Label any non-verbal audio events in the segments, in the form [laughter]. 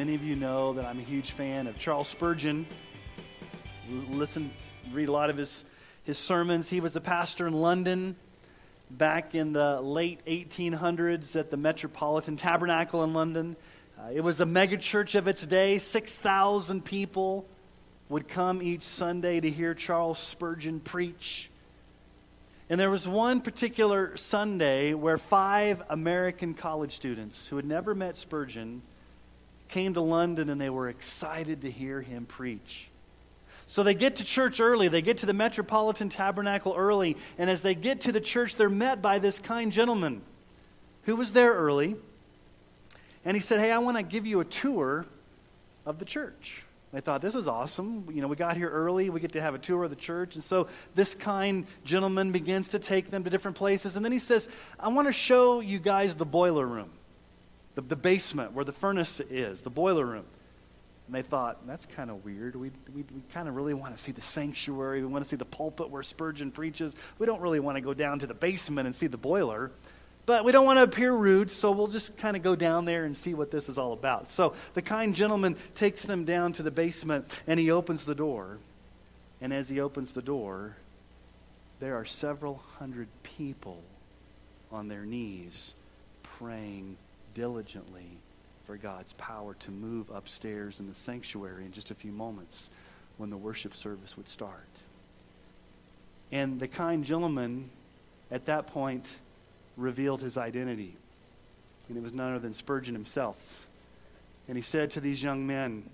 many of you know that I'm a huge fan of Charles Spurgeon. Listen, read a lot of his, his sermons. He was a pastor in London back in the late 1800s at the Metropolitan Tabernacle in London. Uh, it was a megachurch of its day. 6,000 people would come each Sunday to hear Charles Spurgeon preach. And there was one particular Sunday where five American college students who had never met Spurgeon came to London and they were excited to hear him preach. So they get to church early. They get to the Metropolitan Tabernacle early. And as they get to the church, they're met by this kind gentleman who was there early. And he said, Hey, I want to give you a tour of the church. They thought, this is awesome. You know, we got here early. We get to have a tour of the church. And so this kind gentleman begins to take them to different places. And then he says, I want to show you guys the boiler room, the, the basement where the furnace is, the boiler room. And they thought, that's kind of weird. We, we, we kind of really want to see the sanctuary. We want to see the pulpit where Spurgeon preaches. We don't really want to go down to the basement and see the boiler. But we don't want to appear rude, so we'll just kind of go down there and see what this is all about. So the kind gentleman takes them down to the basement and he opens the door. And as he opens the door, there are several hundred people on their knees praying diligently for God's power to move upstairs in the sanctuary in just a few moments when the worship service would start. And the kind gentleman at that point revealed his identity. And it was none other than Spurgeon himself. And he said to these young men,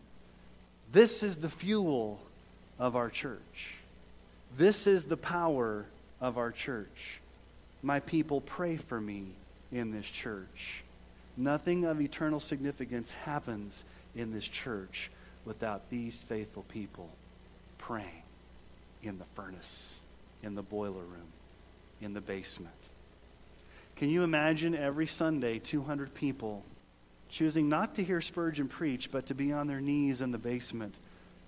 This is the fuel of our church. This is the power of our church. My people pray for me in this church. Nothing of eternal significance happens in this church without these faithful people praying in the furnace, in the boiler room, in the basement. Can you imagine every Sunday 200 people choosing not to hear Spurgeon preach, but to be on their knees in the basement,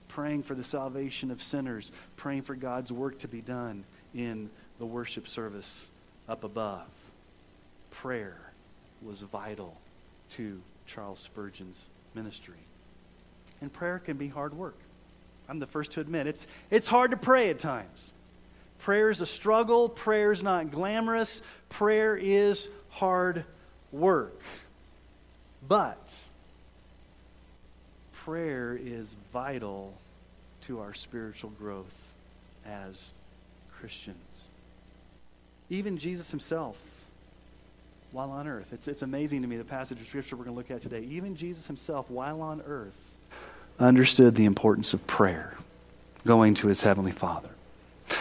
praying for the salvation of sinners, praying for God's work to be done in the worship service up above? Prayer was vital to Charles Spurgeon's ministry. And prayer can be hard work. I'm the first to admit it's, it's hard to pray at times. Prayer is a struggle. Prayer is not glamorous. Prayer is hard work. But prayer is vital to our spiritual growth as Christians. Even Jesus himself, while on earth, it's, it's amazing to me the passage of Scripture we're going to look at today. Even Jesus himself, while on earth, understood the importance of prayer, going to his heavenly Father.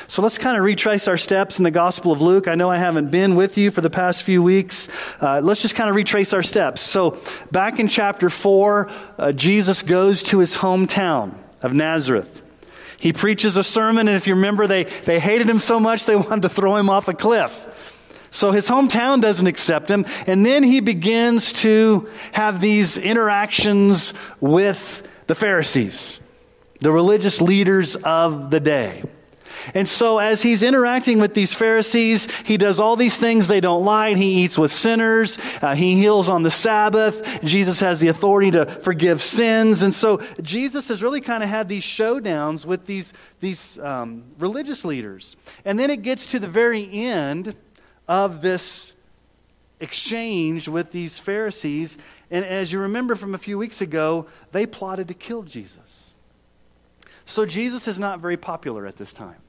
So let's kind of retrace our steps in the Gospel of Luke. I know I haven't been with you for the past few weeks. Uh, let's just kind of retrace our steps. So, back in chapter 4, uh, Jesus goes to his hometown of Nazareth. He preaches a sermon, and if you remember, they, they hated him so much they wanted to throw him off a cliff. So his hometown doesn't accept him, and then he begins to have these interactions with the Pharisees, the religious leaders of the day. And so, as he's interacting with these Pharisees, he does all these things they don't like. He eats with sinners. Uh, he heals on the Sabbath. Jesus has the authority to forgive sins. And so, Jesus has really kind of had these showdowns with these, these um, religious leaders. And then it gets to the very end of this exchange with these Pharisees. And as you remember from a few weeks ago, they plotted to kill Jesus. So, Jesus is not very popular at this time.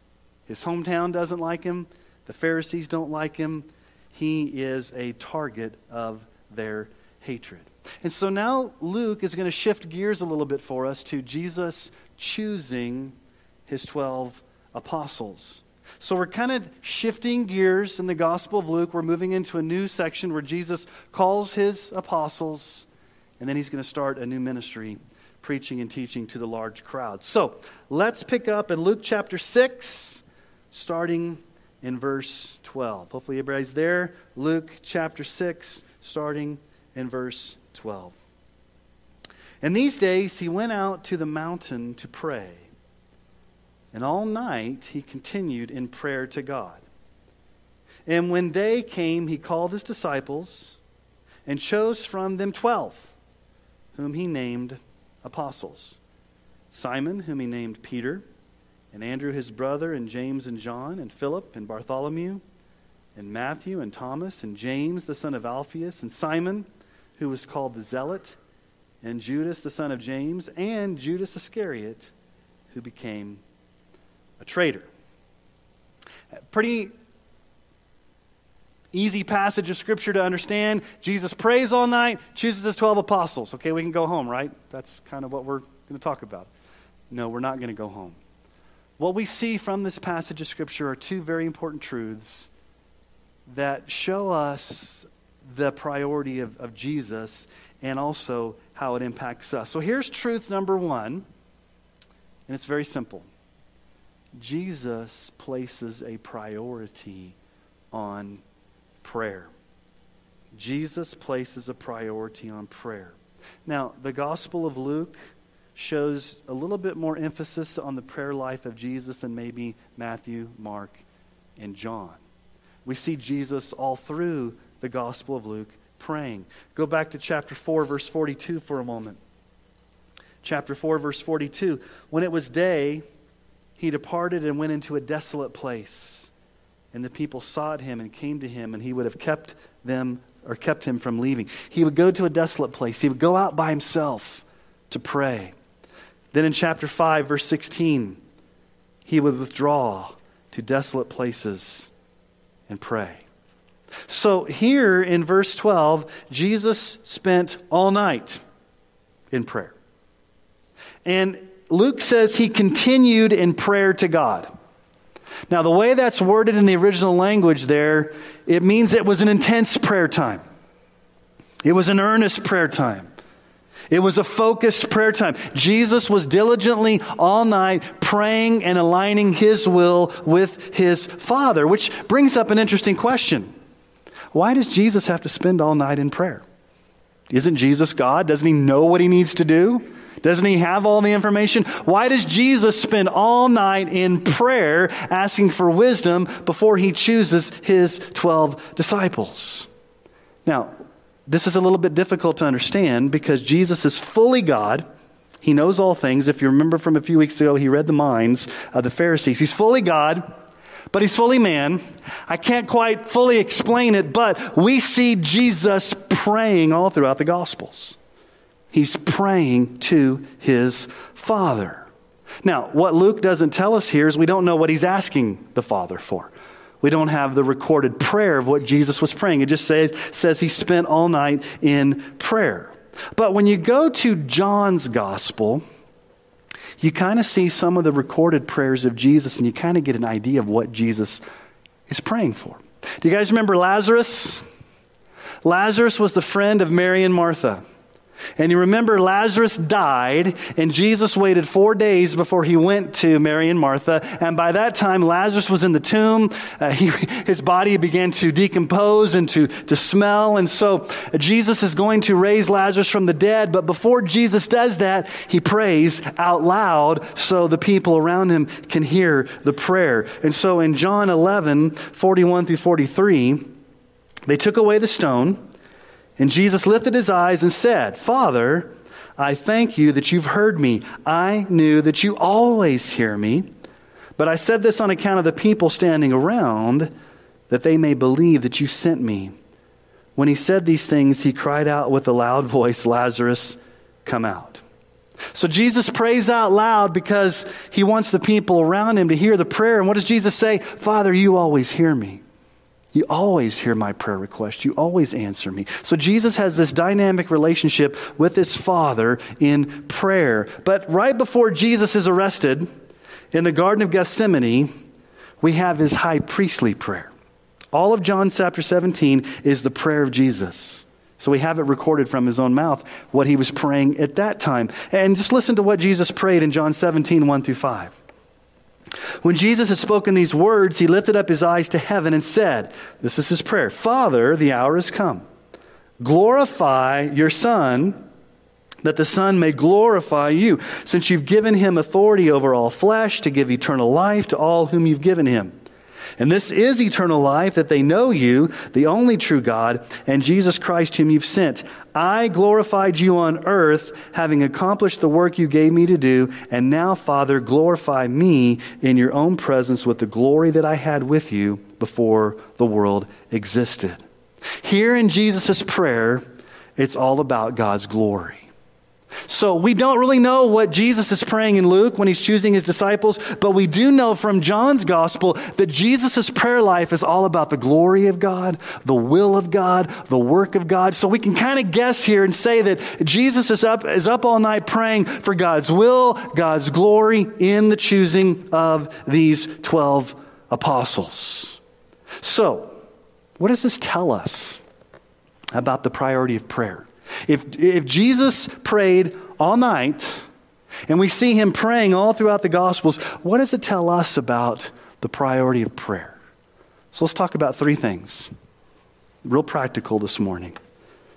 His hometown doesn't like him. The Pharisees don't like him. He is a target of their hatred. And so now Luke is going to shift gears a little bit for us to Jesus choosing his 12 apostles. So we're kind of shifting gears in the Gospel of Luke. We're moving into a new section where Jesus calls his apostles, and then he's going to start a new ministry, preaching and teaching to the large crowd. So let's pick up in Luke chapter 6 starting in verse 12. Hopefully, everybody's there. Luke chapter 6, starting in verse 12. In these days, he went out to the mountain to pray. And all night he continued in prayer to God. And when day came, he called his disciples and chose from them twelve whom he named apostles Simon, whom he named Peter, and Andrew his brother, and James and John, and Philip, and Bartholomew, and Matthew, and Thomas, and James the son of Alphaeus, and Simon, who was called the Zealot, and Judas the son of James, and Judas Iscariot, who became a traitor. Pretty easy passage of scripture to understand. Jesus prays all night, chooses his 12 apostles. Okay, we can go home, right? That's kind of what we're going to talk about. No, we're not going to go home. What we see from this passage of scripture are two very important truths that show us the priority of, of Jesus and also how it impacts us. So here's truth number one, and it's very simple Jesus places a priority on prayer. Jesus places a priority on prayer. Now, the Gospel of Luke shows a little bit more emphasis on the prayer life of Jesus than maybe Matthew, Mark, and John. We see Jesus all through the Gospel of Luke praying. Go back to chapter 4, verse 42 for a moment. Chapter 4, verse 42. When it was day, he departed and went into a desolate place and the people sought him and came to him, and he would have kept them or kept him from leaving. He would go to a desolate place. He would go out by himself to pray. Then in chapter 5, verse 16, he would withdraw to desolate places and pray. So here in verse 12, Jesus spent all night in prayer. And Luke says he continued in prayer to God. Now, the way that's worded in the original language there, it means it was an intense prayer time. It was an earnest prayer time. It was a focused prayer time. Jesus was diligently all night praying and aligning his will with his Father, which brings up an interesting question. Why does Jesus have to spend all night in prayer? Isn't Jesus God? Doesn't he know what he needs to do? Doesn't he have all the information? Why does Jesus spend all night in prayer asking for wisdom before he chooses his 12 disciples? Now, this is a little bit difficult to understand because Jesus is fully God. He knows all things. If you remember from a few weeks ago, he read the minds of the Pharisees. He's fully God, but he's fully man. I can't quite fully explain it, but we see Jesus praying all throughout the Gospels. He's praying to his Father. Now, what Luke doesn't tell us here is we don't know what he's asking the Father for. We don't have the recorded prayer of what Jesus was praying. It just says, says he spent all night in prayer. But when you go to John's gospel, you kind of see some of the recorded prayers of Jesus and you kind of get an idea of what Jesus is praying for. Do you guys remember Lazarus? Lazarus was the friend of Mary and Martha. And you remember Lazarus died, and Jesus waited four days before he went to Mary and Martha. And by that time, Lazarus was in the tomb. Uh, he, [laughs] his body began to decompose and to, to smell. And so uh, Jesus is going to raise Lazarus from the dead. But before Jesus does that, he prays out loud so the people around him can hear the prayer. And so in John 11, 41 through 43, they took away the stone. And Jesus lifted his eyes and said, Father, I thank you that you've heard me. I knew that you always hear me. But I said this on account of the people standing around, that they may believe that you sent me. When he said these things, he cried out with a loud voice, Lazarus, come out. So Jesus prays out loud because he wants the people around him to hear the prayer. And what does Jesus say? Father, you always hear me. You always hear my prayer request. You always answer me. So Jesus has this dynamic relationship with his Father in prayer. But right before Jesus is arrested in the Garden of Gethsemane, we have his high priestly prayer. All of John chapter 17 is the prayer of Jesus. So we have it recorded from his own mouth what he was praying at that time. And just listen to what Jesus prayed in John 17, 1 through 5. When Jesus had spoken these words, he lifted up his eyes to heaven and said, This is his prayer Father, the hour has come. Glorify your Son, that the Son may glorify you, since you've given him authority over all flesh to give eternal life to all whom you've given him. And this is eternal life, that they know you, the only true God, and Jesus Christ, whom you've sent. I glorified you on earth, having accomplished the work you gave me to do. And now, Father, glorify me in your own presence with the glory that I had with you before the world existed. Here in Jesus' prayer, it's all about God's glory. So we don't really know what Jesus is praying in Luke when he's choosing his disciples, but we do know from John's gospel that Jesus' prayer life is all about the glory of God, the will of God, the work of God. So we can kind of guess here and say that Jesus is up, is up all night praying for God's will, God's glory in the choosing of these 12 apostles. So, what does this tell us about the priority of prayer? If, if Jesus prayed all night, and we see him praying all throughout the Gospels, what does it tell us about the priority of prayer? So let's talk about three things. Real practical this morning.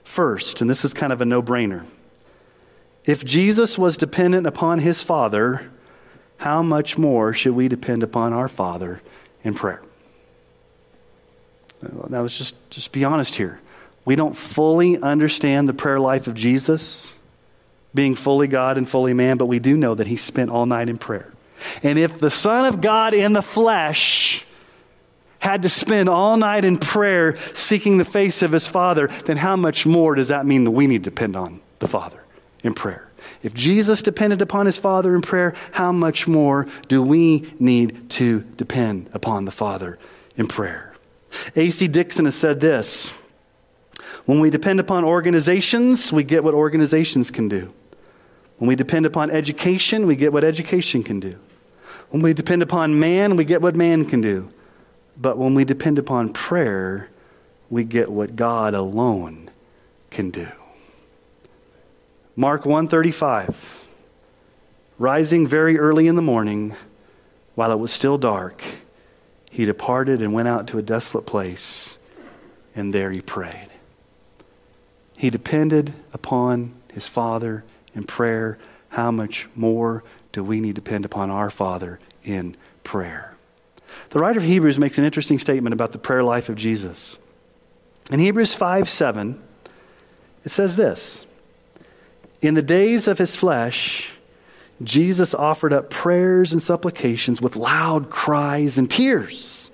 First, and this is kind of a no brainer if Jesus was dependent upon his Father, how much more should we depend upon our Father in prayer? Now, let's just, just be honest here. We don't fully understand the prayer life of Jesus, being fully God and fully man, but we do know that he spent all night in prayer. And if the Son of God in the flesh had to spend all night in prayer seeking the face of his Father, then how much more does that mean that we need to depend on the Father in prayer? If Jesus depended upon his Father in prayer, how much more do we need to depend upon the Father in prayer? A.C. Dixon has said this when we depend upon organizations, we get what organizations can do. When we depend upon education, we get what education can do. When we depend upon man, we get what man can do. But when we depend upon prayer, we get what God alone can do. Mark 135 Rising very early in the morning, while it was still dark, he departed and went out to a desolate place, and there he prayed. He depended upon his Father in prayer. How much more do we need to depend upon our Father in prayer? The writer of Hebrews makes an interesting statement about the prayer life of Jesus. In Hebrews 5 7, it says this In the days of his flesh, Jesus offered up prayers and supplications with loud cries and tears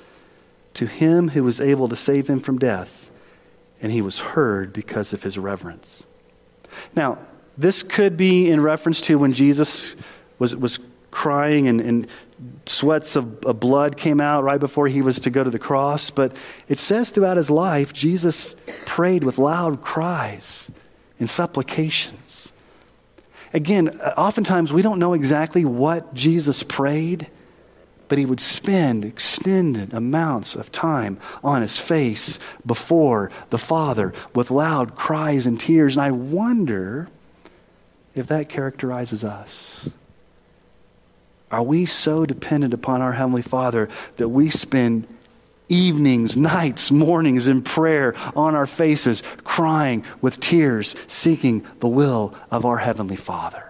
to him who was able to save him from death and he was heard because of his reverence. Now, this could be in reference to when Jesus was, was crying and, and sweats of, of, blood came out right before he was to go to the cross. But it says throughout his life, Jesus prayed with loud cries and supplications. Again, uh, oftentimes we don't know exactly what Jesus prayed but he would spend extended amounts of time on his face before the Father with loud cries and tears. And I wonder if that characterizes us. Are we so dependent upon our Heavenly Father that we spend evenings, nights, mornings in prayer on our faces, crying with tears, seeking the will of our Heavenly Father?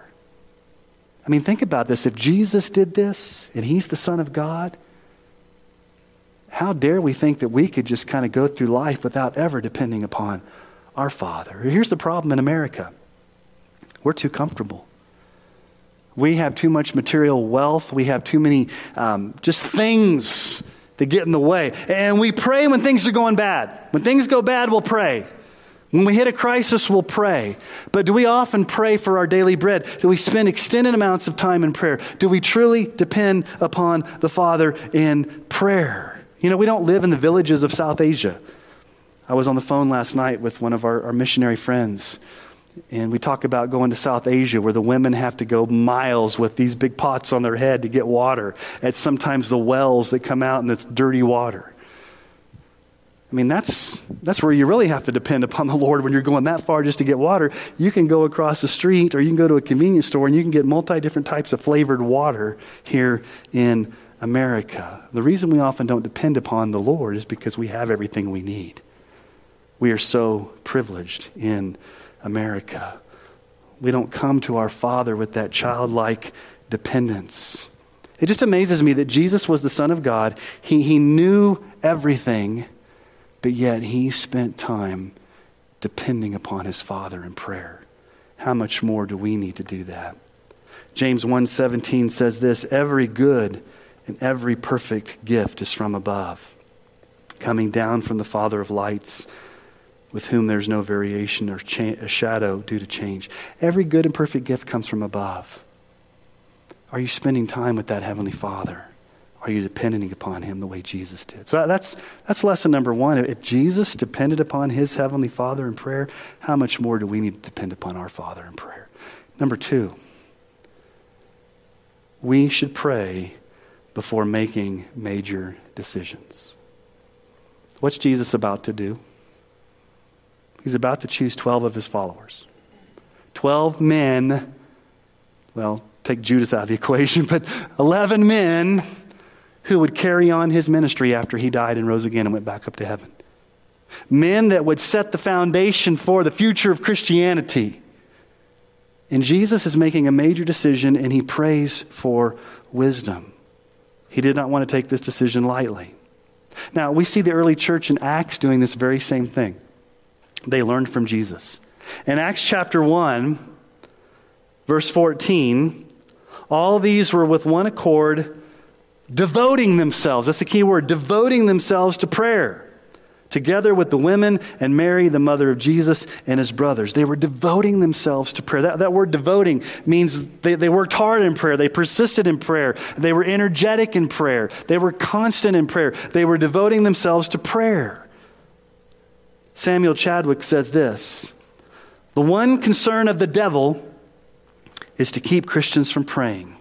I mean, think about this. If Jesus did this and he's the Son of God, how dare we think that we could just kind of go through life without ever depending upon our Father? Here's the problem in America we're too comfortable. We have too much material wealth. We have too many um, just things that get in the way. And we pray when things are going bad. When things go bad, we'll pray. When we hit a crisis, we'll pray. But do we often pray for our daily bread? Do we spend extended amounts of time in prayer? Do we truly depend upon the Father in prayer? You know, we don't live in the villages of South Asia. I was on the phone last night with one of our, our missionary friends, and we talk about going to South Asia where the women have to go miles with these big pots on their head to get water at sometimes the wells that come out and it's dirty water. I mean, that's, that's where you really have to depend upon the Lord when you're going that far just to get water. You can go across the street or you can go to a convenience store and you can get multi different types of flavored water here in America. The reason we often don't depend upon the Lord is because we have everything we need. We are so privileged in America. We don't come to our Father with that childlike dependence. It just amazes me that Jesus was the Son of God. He, he knew everything, but yet he spent time depending upon his Father in prayer. How much more do we need to do that? James 1:17 says this, every good and every perfect gift is from above, coming down from the Father of lights, with whom there's no variation or cha- a shadow due to change. Every good and perfect gift comes from above. Are you spending time with that Heavenly Father? Are you depending upon Him the way Jesus did? So that's, that's lesson number one. If Jesus depended upon His Heavenly Father in prayer, how much more do we need to depend upon our Father in prayer? Number two, we should pray before making major decisions. What's Jesus about to do? He's about to choose 12 of his followers. 12 men, well, take Judas out of the [laughs] equation, but 11 men who would carry on his ministry after he died and rose again and went back up to heaven. Men that would set the foundation for the future of Christianity. And Jesus is making a major decision and he prays for wisdom. He did not want to take this decision lightly. Now, we see the early church in Acts doing this very same thing. They learned from Jesus. In Acts chapter 1, verse 14, all these were with one accord, devoting themselves. That's the key word devoting themselves to prayer, together with the women and Mary, the mother of Jesus, and his brothers. They were devoting themselves to prayer. That, that word devoting means they, they worked hard in prayer, they persisted in prayer, they were energetic in prayer, they were constant in prayer, they were devoting themselves to prayer. Samuel Chadwick says this The one concern of the devil is to keep Christians from praying.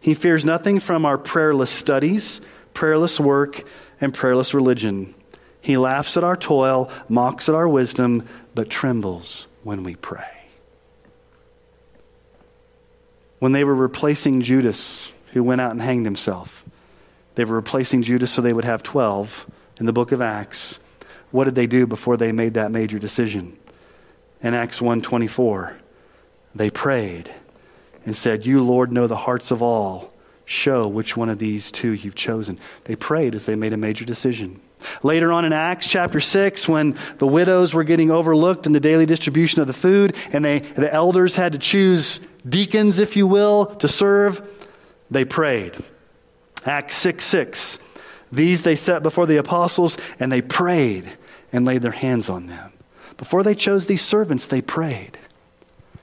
He fears nothing from our prayerless studies, prayerless work, and prayerless religion. He laughs at our toil, mocks at our wisdom, but trembles when we pray. When they were replacing Judas, who went out and hanged himself, they were replacing Judas so they would have 12 in the book of Acts. What did they do before they made that major decision? In Acts 124, they prayed and said, You, Lord, know the hearts of all. Show which one of these two you've chosen. They prayed as they made a major decision. Later on in Acts chapter 6, when the widows were getting overlooked in the daily distribution of the food, and they, the elders had to choose deacons, if you will, to serve, they prayed. Acts 6 6. These they set before the apostles, and they prayed and laid their hands on them. Before they chose these servants, they prayed.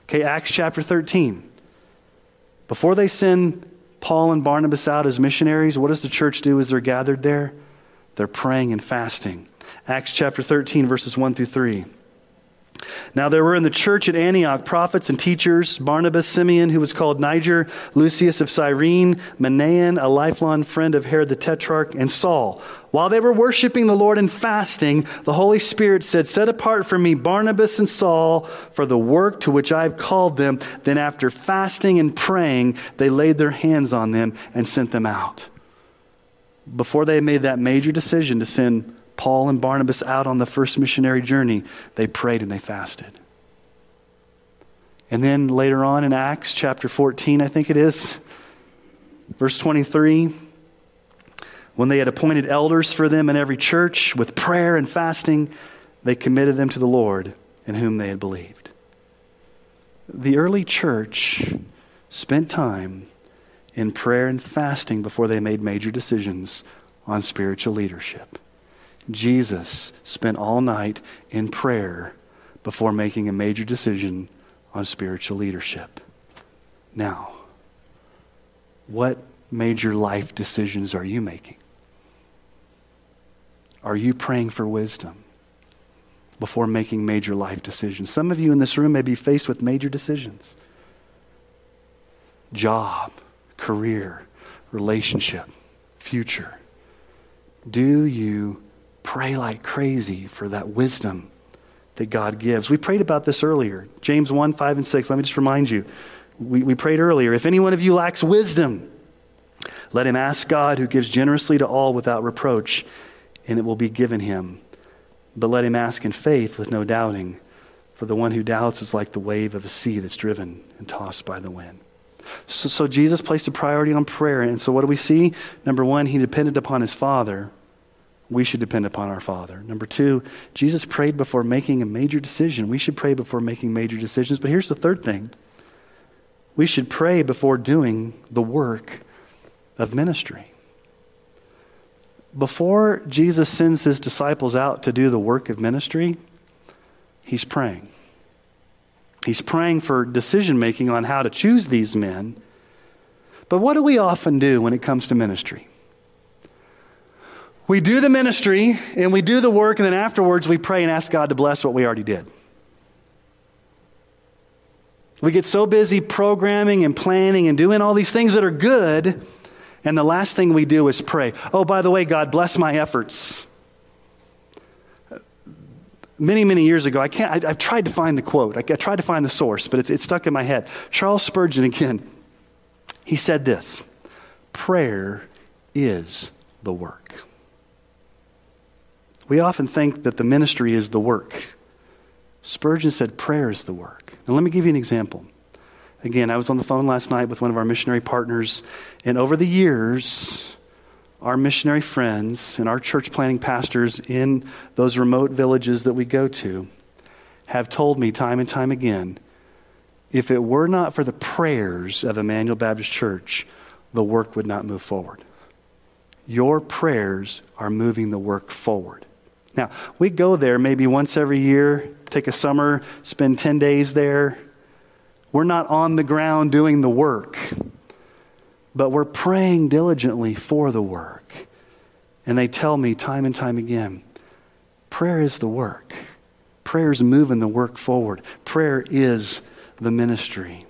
Okay, Acts chapter 13. Before they send Paul and Barnabas out as missionaries, what does the church do as they're gathered there? They're praying and fasting. Acts chapter 13, verses 1 through 3. Now there were in the church at Antioch prophets and teachers Barnabas, Simeon, who was called Niger, Lucius of Cyrene, Manaen, a lifelong friend of Herod the Tetrarch, and Saul. While they were worshiping the Lord and fasting, the Holy Spirit said, Set apart for me Barnabas and Saul for the work to which I have called them. Then, after fasting and praying, they laid their hands on them and sent them out. Before they made that major decision to send Paul and Barnabas out on the first missionary journey, they prayed and they fasted. And then later on in Acts chapter 14, I think it is, verse 23, when they had appointed elders for them in every church with prayer and fasting, they committed them to the Lord in whom they had believed. The early church spent time in prayer and fasting before they made major decisions on spiritual leadership. Jesus spent all night in prayer before making a major decision on spiritual leadership. Now, what major life decisions are you making? Are you praying for wisdom before making major life decisions? Some of you in this room may be faced with major decisions job, career, relationship, future. Do you pray like crazy for that wisdom that God gives. We prayed about this earlier. James 1 5 and 6. Let me just remind you. We, we prayed earlier. If any one of you lacks wisdom, let him ask God, who gives generously to all without reproach, and it will be given him. But let him ask in faith with no doubting, for the one who doubts is like the wave of a sea that's driven and tossed by the wind. So, so, Jesus placed a priority on prayer. And so, what do we see? Number one, he depended upon his Father. We should depend upon our Father. Number two, Jesus prayed before making a major decision. We should pray before making major decisions. But here's the third thing we should pray before doing the work of ministry. Before Jesus sends his disciples out to do the work of ministry, he's praying. He's praying for decision making on how to choose these men. But what do we often do when it comes to ministry? We do the ministry and we do the work, and then afterwards we pray and ask God to bless what we already did. We get so busy programming and planning and doing all these things that are good, and the last thing we do is pray. Oh, by the way, God, bless my efforts many, many years ago, I can't, I, have tried to find the quote, I, I, tried to find the source, but it's, it's stuck in my head. Charles Spurgeon, again, he said this Prayer is the work. We often think that the ministry is the work. Spurgeon said prayer is the work. Now, let me give you an example. Again, I was on the phone last night with one of our missionary partners, and over the years, our missionary friends and our church planting pastors in those remote villages that we go to have told me time and time again if it were not for the prayers of Emmanuel Baptist Church, the work would not move forward. Your prayers are moving the work forward. Now, we go there maybe once every year, take a summer, spend 10 days there. We're not on the ground doing the work but we're praying diligently for the work. And they tell me time and time again prayer is the work. Prayer is moving the work forward. Prayer is the ministry.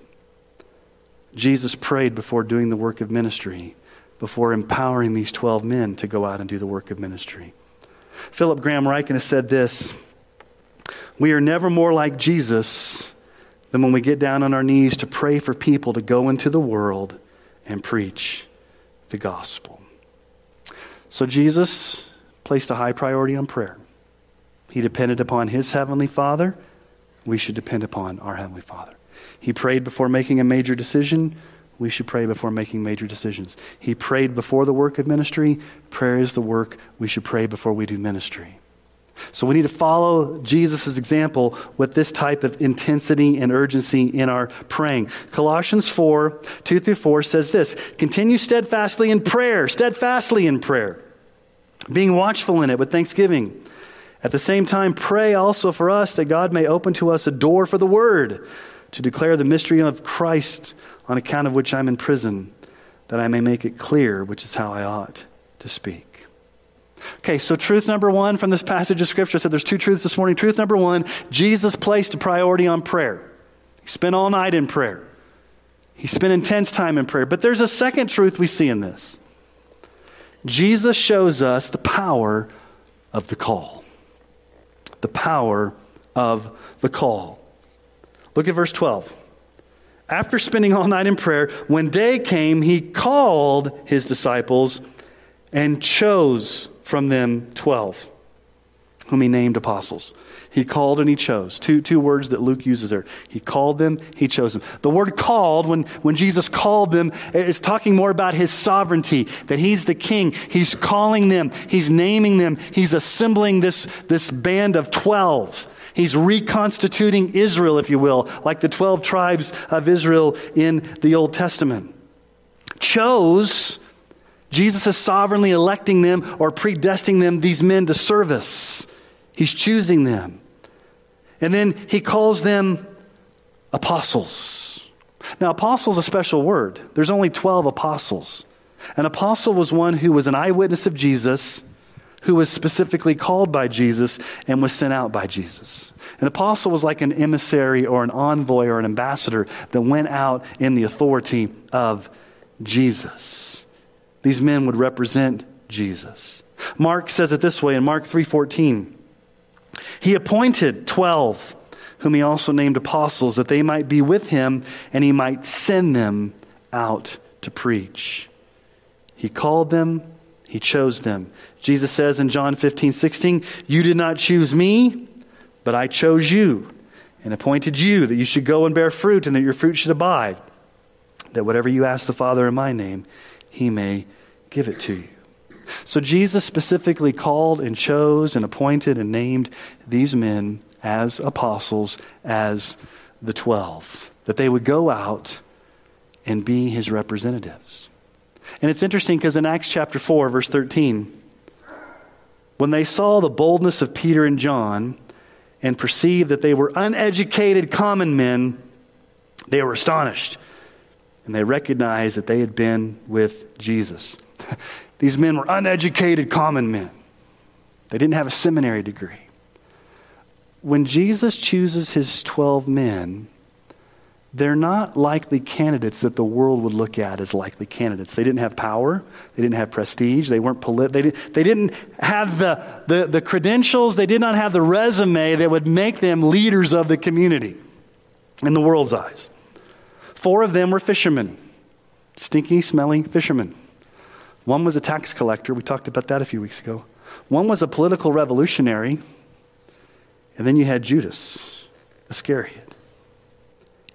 Jesus prayed before doing the work of ministry, before empowering these 12 men to go out and do the work of ministry. Philip Graham Ryken has said this We are never more like Jesus than when we get down on our knees to pray for people to go into the world and preach the gospel. So Jesus placed a high priority on prayer. He depended upon his heavenly Father. We should depend upon our heavenly Father. He prayed before making a major decision. We should pray before making major decisions. He prayed before the work of ministry. Prayer is the work we should pray before we do ministry. So we need to follow Jesus' example with this type of intensity and urgency in our praying. Colossians 4 2 through 4 says this Continue steadfastly in prayer, steadfastly in prayer, being watchful in it with thanksgiving. At the same time, pray also for us that God may open to us a door for the word to declare the mystery of Christ, on account of which I'm in prison, that I may make it clear which is how I ought to speak. Okay, so truth number one from this passage of Scripture I said there's two truths this morning. Truth number one Jesus placed a priority on prayer. He spent all night in prayer, he spent intense time in prayer. But there's a second truth we see in this Jesus shows us the power of the call. The power of the call. Look at verse 12. After spending all night in prayer, when day came, he called his disciples and chose from them 12, whom he named apostles. He called and he chose. Two, two words that Luke uses there. He called them, he chose them. The word called, when, when Jesus called them, is talking more about his sovereignty, that he's the king. He's calling them, he's naming them, he's assembling this, this band of 12. He's reconstituting Israel, if you will, like the 12 tribes of Israel in the Old Testament. Chose Jesus is sovereignly electing them or predestining them, these men, to service. He's choosing them. And then he calls them apostles. Now, apostle is a special word. There's only 12 apostles. An apostle was one who was an eyewitness of Jesus, who was specifically called by Jesus and was sent out by Jesus. An apostle was like an emissary or an envoy or an ambassador that went out in the authority of Jesus. These men would represent Jesus. Mark says it this way in Mark 3:14. He appointed 12 whom he also named apostles that they might be with him and he might send them out to preach. He called them, he chose them. Jesus says in John 15, 16, You did not choose me, but I chose you and appointed you that you should go and bear fruit and that your fruit should abide that whatever you ask the Father in my name, he may give it to you. So Jesus specifically called and chose and appointed and named these men as apostles, as the 12, that they would go out and be his representatives. And it's interesting because in Acts chapter 4, verse 13, when they saw the boldness of Peter and John and perceived that they were uneducated common men, they were astonished. And they recognized that they had been with Jesus. [laughs] These men were uneducated common men, they didn't have a seminary degree. When Jesus chooses his 12 men, they're not likely candidates that the world would look at as likely candidates. They didn't have power, they didn't have prestige, they weren't polit- they, did, they didn't have the, the, the credentials, they did not have the resume that would make them leaders of the community in the world's eyes. Four of them were fishermen, stinky, smelly fishermen. One was a tax collector. We talked about that a few weeks ago. One was a political revolutionary. And then you had Judas Iscariot.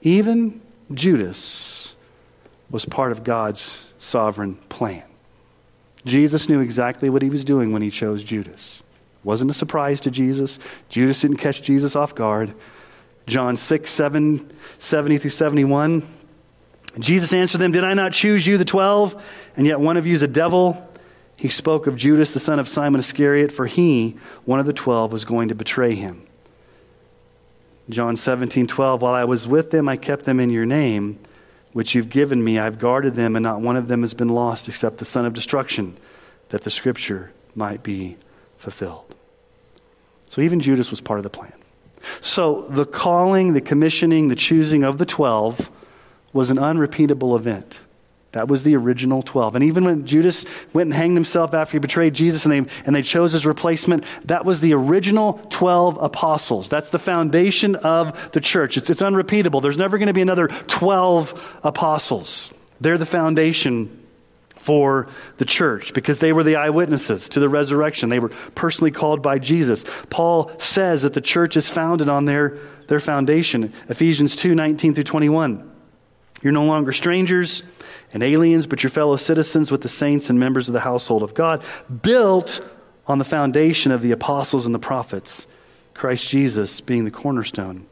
Even Judas was part of God's sovereign plan. Jesus knew exactly what he was doing when he chose Judas. Wasn't a surprise to Jesus. Judas didn't catch Jesus off guard. John 6, 7, 70 through 71. Jesus answered them, Did I not choose you, the twelve? And yet one of you is a devil. He spoke of Judas, the son of Simon Iscariot, for he, one of the twelve, was going to betray him. John 17, 12. While I was with them, I kept them in your name, which you've given me. I've guarded them, and not one of them has been lost except the son of destruction, that the scripture might be fulfilled. So even Judas was part of the plan. So the calling, the commissioning, the choosing of the 12 was an unrepeatable event. That was the original 12. And even when Judas went and hanged himself after he betrayed Jesus and they, and they chose his replacement, that was the original 12 apostles. That's the foundation of the church. It's, it's unrepeatable. There's never going to be another 12 apostles. They're the foundation for the church because they were the eyewitnesses to the resurrection. They were personally called by Jesus. Paul says that the church is founded on their, their foundation. Ephesians 2 19 through 21. You're no longer strangers and aliens, but your fellow citizens with the saints and members of the household of God, built on the foundation of the apostles and the prophets, Christ Jesus being the cornerstone,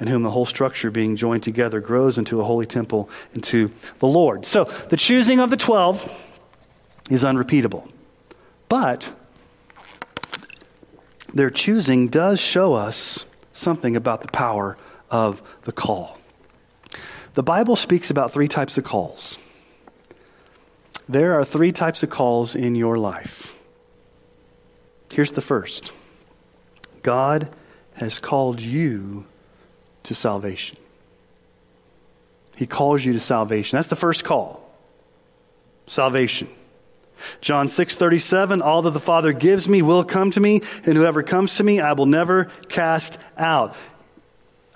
in whom the whole structure being joined together grows into a holy temple into the Lord. So the choosing of the 12 is unrepeatable. But their choosing does show us something about the power of the call. The Bible speaks about three types of calls. There are three types of calls in your life. Here's the first God has called you to salvation. He calls you to salvation. That's the first call. Salvation. John 6:37 All that the Father gives me will come to me and whoever comes to me I will never cast out.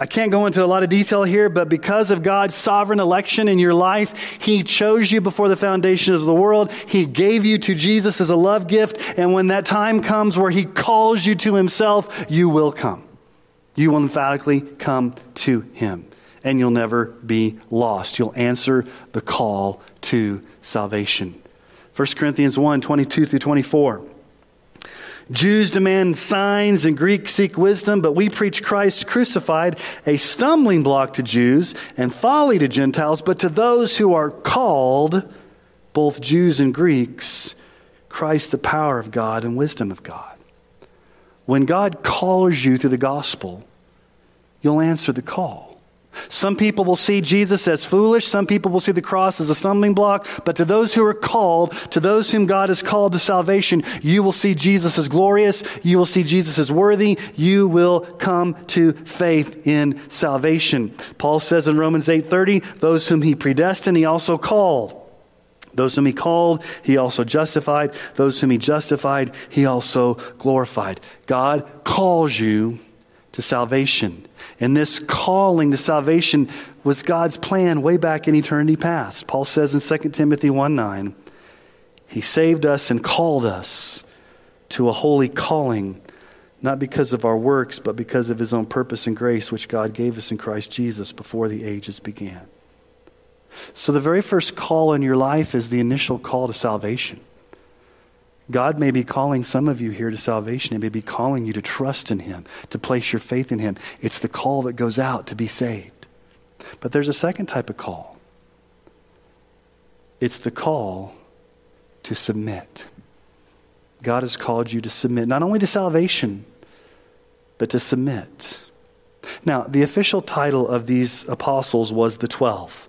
I can't go into a lot of detail here, but because of God's sovereign election in your life, He chose you before the foundation of the world. He gave you to Jesus as a love gift. And when that time comes where He calls you to Himself, you will come. You will emphatically come to Him, and you'll never be lost. You'll answer the call to salvation. 1 Corinthians 1 22 through 24. Jews demand signs and Greeks seek wisdom, but we preach Christ crucified, a stumbling block to Jews and folly to Gentiles, but to those who are called, both Jews and Greeks, Christ the power of God and wisdom of God. When God calls you to the gospel, you'll answer the call. Some people will see Jesus as foolish. Some people will see the cross as a stumbling block. But to those who are called, to those whom God has called to salvation, you will see Jesus as glorious. You will see Jesus as worthy. You will come to faith in salvation. Paul says in Romans 8:30, those whom he predestined, he also called. Those whom he called, he also justified. Those whom he justified, he also glorified. God calls you to salvation. And this calling to salvation was God's plan way back in eternity past. Paul says in 2 Timothy 1 9, He saved us and called us to a holy calling, not because of our works, but because of His own purpose and grace, which God gave us in Christ Jesus before the ages began. So, the very first call in your life is the initial call to salvation. God may be calling some of you here to salvation. He may be calling you to trust in Him, to place your faith in Him. It's the call that goes out to be saved. But there's a second type of call it's the call to submit. God has called you to submit, not only to salvation, but to submit. Now, the official title of these apostles was the Twelve.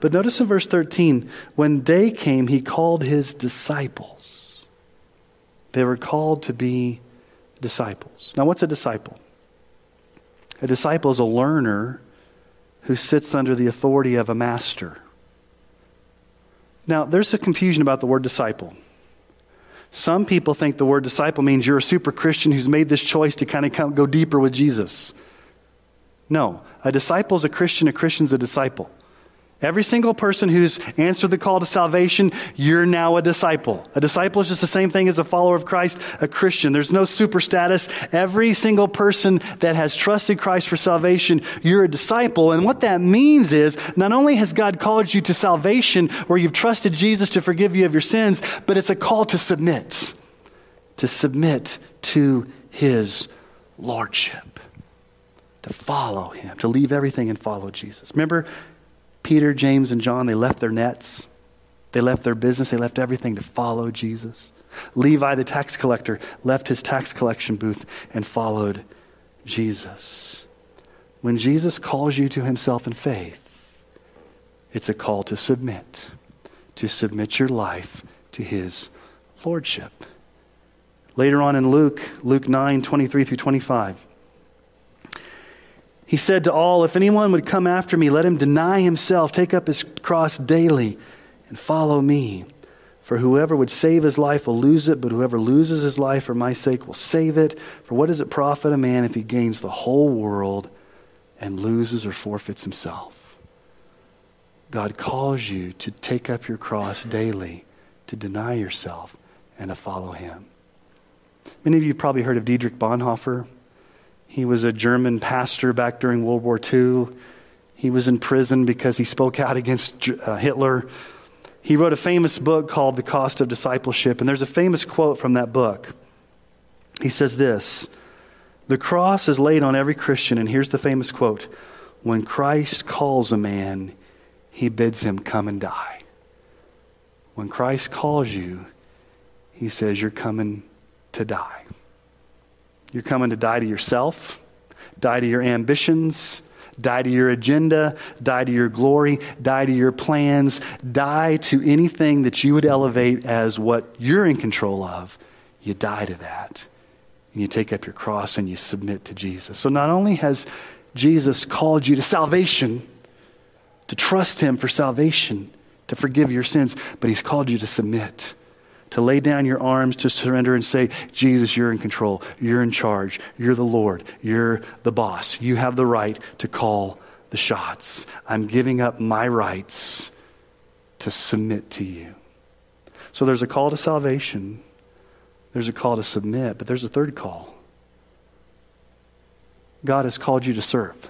But notice in verse 13, when day came, he called his disciples. They were called to be disciples. Now, what's a disciple? A disciple is a learner who sits under the authority of a master. Now, there's a confusion about the word disciple. Some people think the word disciple means you're a super Christian who's made this choice to kind of go deeper with Jesus. No, a disciple is a Christian, a Christian's a disciple. Every single person who's answered the call to salvation, you're now a disciple. A disciple is just the same thing as a follower of Christ, a Christian. There's no super status. Every single person that has trusted Christ for salvation, you're a disciple. And what that means is not only has God called you to salvation where you've trusted Jesus to forgive you of your sins, but it's a call to submit, to submit to his lordship, to follow him, to leave everything and follow Jesus. Remember, Peter, James, and John, they left their nets, they left their business, they left everything to follow Jesus. Levi, the tax collector, left his tax collection booth and followed Jesus. When Jesus calls you to himself in faith, it's a call to submit, to submit your life to his lordship. Later on in Luke, Luke 9 23 through 25. He said to all, If anyone would come after me, let him deny himself, take up his cross daily, and follow me. For whoever would save his life will lose it, but whoever loses his life for my sake will save it. For what does it profit a man if he gains the whole world and loses or forfeits himself? God calls you to take up your cross daily, to deny yourself, and to follow him. Many of you have probably heard of Dietrich Bonhoeffer. He was a German pastor back during World War II. He was in prison because he spoke out against uh, Hitler. He wrote a famous book called The Cost of Discipleship, and there's a famous quote from that book. He says this The cross is laid on every Christian, and here's the famous quote When Christ calls a man, he bids him come and die. When Christ calls you, he says, You're coming to die. You're coming to die to yourself, die to your ambitions, die to your agenda, die to your glory, die to your plans, die to anything that you would elevate as what you're in control of. You die to that. And you take up your cross and you submit to Jesus. So not only has Jesus called you to salvation, to trust Him for salvation, to forgive your sins, but He's called you to submit to lay down your arms, to surrender and say, Jesus, you're in control. You're in charge. You're the Lord. You're the boss. You have the right to call the shots. I'm giving up my rights to submit to you. So there's a call to salvation, there's a call to submit, but there's a third call. God has called you to serve.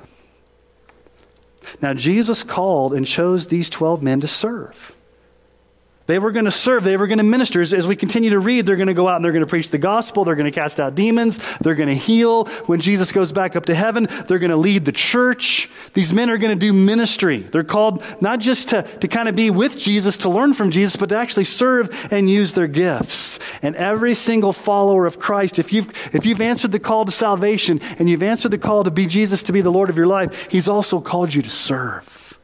Now, Jesus called and chose these 12 men to serve. They were going to serve, they were going to minister. As, we continue to read, they're going to go out and they're going to preach the gospel, they're going to cast out demons, they're going to heal. When Jesus goes back up to heaven, they're going to lead the church. These men are going to do ministry. They're called not just to, to kind of be with Jesus, to learn from Jesus, but to actually serve and use their gifts. And every single follower of Christ, if you've, if you've answered the call to salvation and you've answered the call to be Jesus, to be the Lord of your life, He's also called you to serve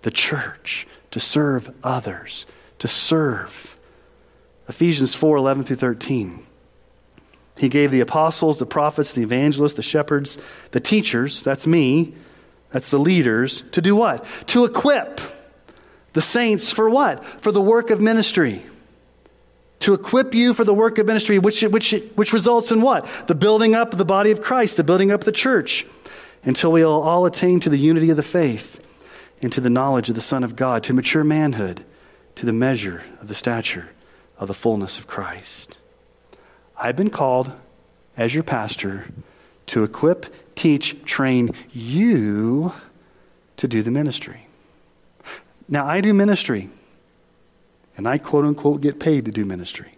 the church, to serve others to serve. Ephesians 4 11 through 13. He gave the apostles, the prophets, the evangelists, the shepherds, the teachers, that's me, that's the leaders, to do what? To equip the saints for what? For the work of ministry. To equip you for the work of ministry, which, which, which results in what? The building up of the body of Christ, the building up of the church, until we all, all attain to the unity of the faith and to the knowledge of the Son of God, to mature manhood to the measure of the stature of the fullness of Christ. I've been called as your pastor to equip, teach, train you to do the ministry. Now, I do ministry, and I quote unquote get paid to do ministry.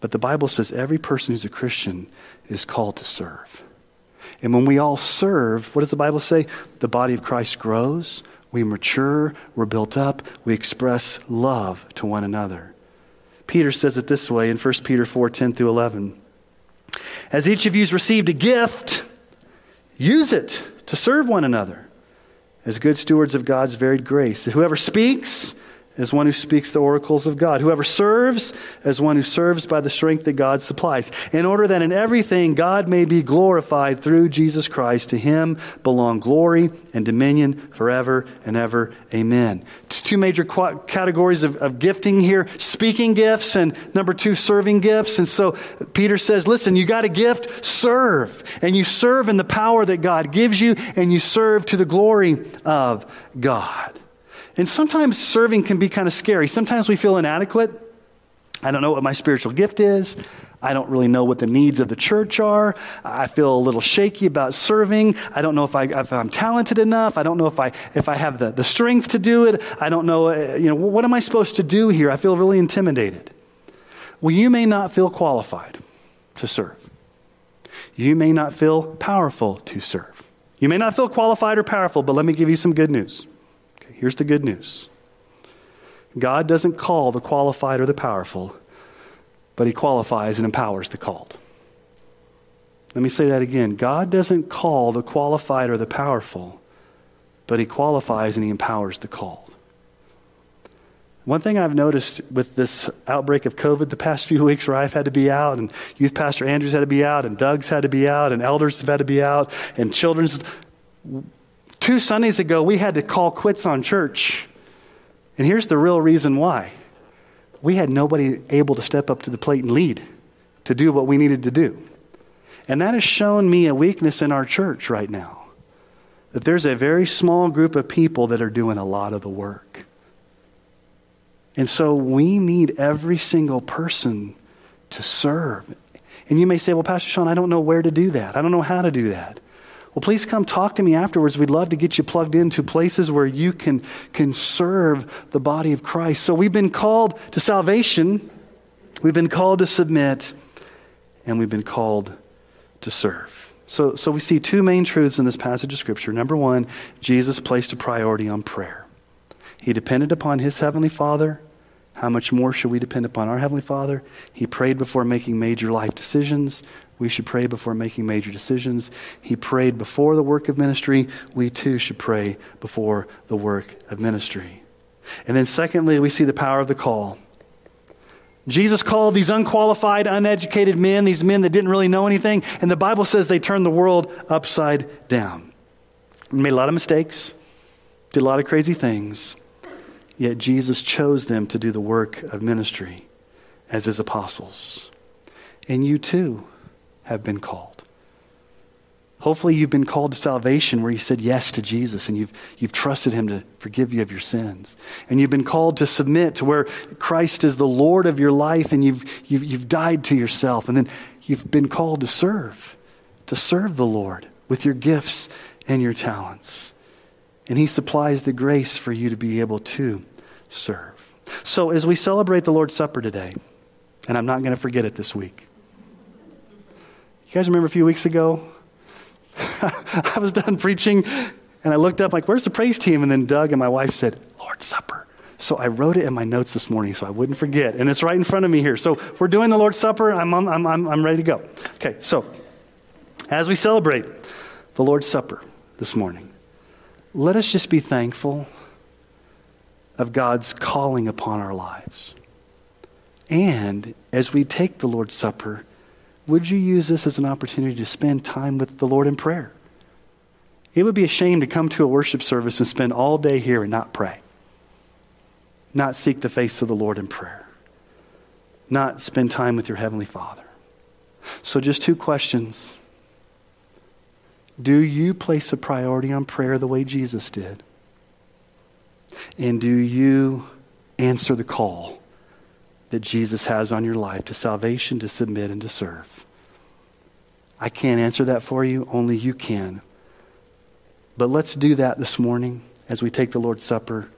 But the Bible says every person who's a Christian is called to serve. And when we all serve, what does the Bible say? The body of Christ grows, we mature, we're built up, we express love to one another. Peter says it this way in 1 Peter 4 10 through 11. As each of you has received a gift, use it to serve one another as good stewards of God's varied grace. Whoever speaks, as one who speaks the oracles of God. Whoever serves, as one who serves by the strength that God supplies, in order that in everything God may be glorified through Jesus Christ. To him belong glory and dominion forever and ever. Amen. It's two major categories of, of gifting here speaking gifts, and number two, serving gifts. And so Peter says, listen, you got a gift, serve. And you serve in the power that God gives you, and you serve to the glory of God. And sometimes serving can be kind of scary. Sometimes we feel inadequate. I don't know what my spiritual gift is. I don't really know what the needs of the church are. I feel a little shaky about serving. I don't know if, I, if I'm talented enough. I don't know if I, if I have the, the strength to do it. I don't know, uh, you know, what am I supposed to do here? I feel really intimidated. Well, you may not feel qualified to serve. You may not feel powerful to serve. You may not feel qualified or powerful, but let me give you some good news. Here's the good news God doesn't call the qualified or the powerful, but He qualifies and empowers the called. Let me say that again. God doesn't call the qualified or the powerful, but He qualifies and He empowers the called. One thing I've noticed with this outbreak of COVID the past few [laughs] weeks where I've had to be out, and youth pastor Andrews had to be out, and Doug's had to be out, and elders have had to be out, and children's Two Sundays ago, we had to call quits on church. And here's the real reason why we had nobody able to step up to the plate and lead to do what we needed to do. And that has shown me a weakness in our church right now. That there's a very small group of people that are doing a lot of the work. And so we need every single person to serve. And you may say, well, Pastor Sean, I don't know where to do that. I don't know how to do that. Well, please come talk to me afterwards. We'd love to get you plugged into places where you can, can serve the body of Christ. So we've been called to salvation, we've been called to submit, and we've been called to serve. So, so we see two main truths in this passage of Scripture. Number one, Jesus placed a priority on prayer. He depended upon his heavenly Father. How much more should we depend upon our Heavenly Father? He prayed before making major life decisions. We should pray before making major decisions. He prayed before the work of ministry. We too should pray before the work of ministry. And then, secondly, we see the power of the call. Jesus called these unqualified, uneducated men, these men that didn't really know anything, and the Bible says they turned the world upside down. Made a lot of mistakes, did a lot of crazy things, yet Jesus chose them to do the work of ministry as his apostles. And you too have been called. Hopefully, you've been called to salvation where you said yes to Jesus and you've, you've trusted him to forgive you of your sins. And you've been called to submit to where Christ is the Lord of your life and you've, you've, you've died to yourself. And then you've been called to serve, to serve the Lord with your gifts and your talents. And he supplies the grace for you to be able to serve. So, as we celebrate the Lord's Supper today, and I'm not going to forget it this week, you guys remember a few weeks ago? [laughs] I was done preaching and I looked up, like, where's the praise team? And then Doug and my wife said, Lord's Supper. So I wrote it in my notes this morning so I wouldn't forget. And it's right in front of me here. So we're doing the Lord's Supper. I'm, I'm, I'm, I'm ready to go. Okay, so as we celebrate the Lord's Supper this morning, let us just be thankful of God's calling upon our lives. And as we take the Lord's Supper, would you use this as an opportunity to spend time with the Lord in prayer? It would be a shame to come to a worship service and spend all day here and not pray, not seek the face of the Lord in prayer, not spend time with your Heavenly Father. So, just two questions. Do you place a priority on prayer the way Jesus did? And do you answer the call that Jesus has on your life to salvation, to submit, and to serve? I can't answer that for you, only you can. But let's do that this morning as we take the Lord's Supper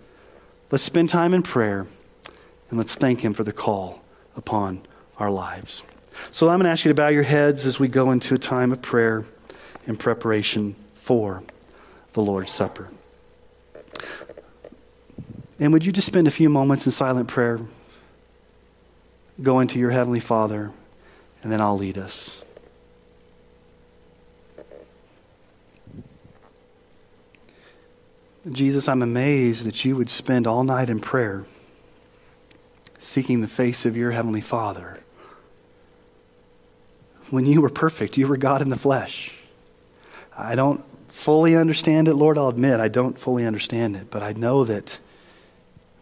Let's spend time in prayer and let's thank Him for the call upon our lives. So I'm going to ask you to bow your heads as we go into a time of prayer in preparation for the Lord's Supper. And would you just spend a few moments in silent prayer? Go into your Heavenly Father, and then I'll lead us. Jesus, I'm amazed that you would spend all night in prayer seeking the face of your Heavenly Father. When you were perfect, you were God in the flesh. I don't fully understand it, Lord, I'll admit, I don't fully understand it, but I know that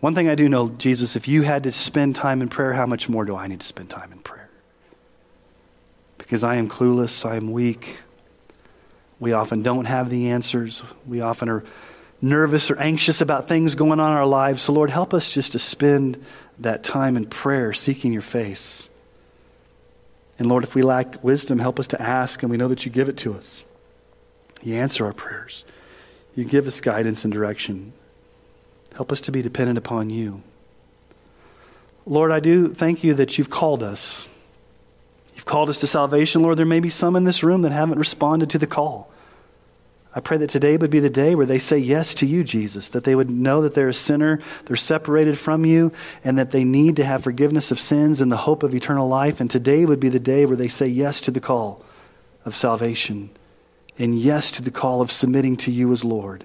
one thing I do know, Jesus, if you had to spend time in prayer, how much more do I need to spend time in prayer? Because I am clueless, I am weak. We often don't have the answers. We often are nervous or anxious about things going on in our lives. So, Lord, help us just to spend that time in prayer, seeking your face. And Lord, if we lack wisdom, help us to ask, and we know that you give it to us. You answer our prayers. You give us guidance and direction. Help us to be dependent upon you. Lord, I do thank you that you've called us. You've called us to salvation. Lord, there may be some in this room that haven't responded to the call. I pray that today would be the day where they say yes to you, Jesus, that they would know that they're a sinner, they're separated from you, and that they need to have forgiveness of sins and the hope of eternal life. And today would be the day where they say yes to the call of salvation and yes to the call of submitting to you as Lord.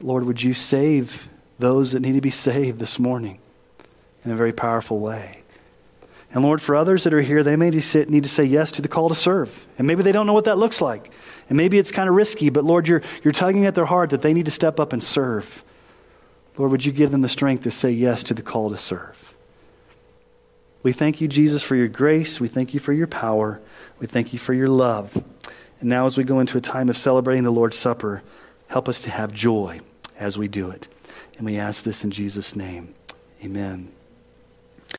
Lord, would you save those that need to be saved this morning in a very powerful way? And Lord, for others that are here, they may need to say yes to the call to serve. And maybe they don't know what that looks like. And maybe it's kind of risky, but Lord, you're, you're tugging at their heart that they need to step up and serve. Lord, would you give them the strength to say yes to the call to serve? We thank you, Jesus, for your grace. We thank you for your power. We thank you for your love. And now, as we go into a time of celebrating the Lord's Supper, help us to have joy as we do it. And we ask this in Jesus' name. Amen.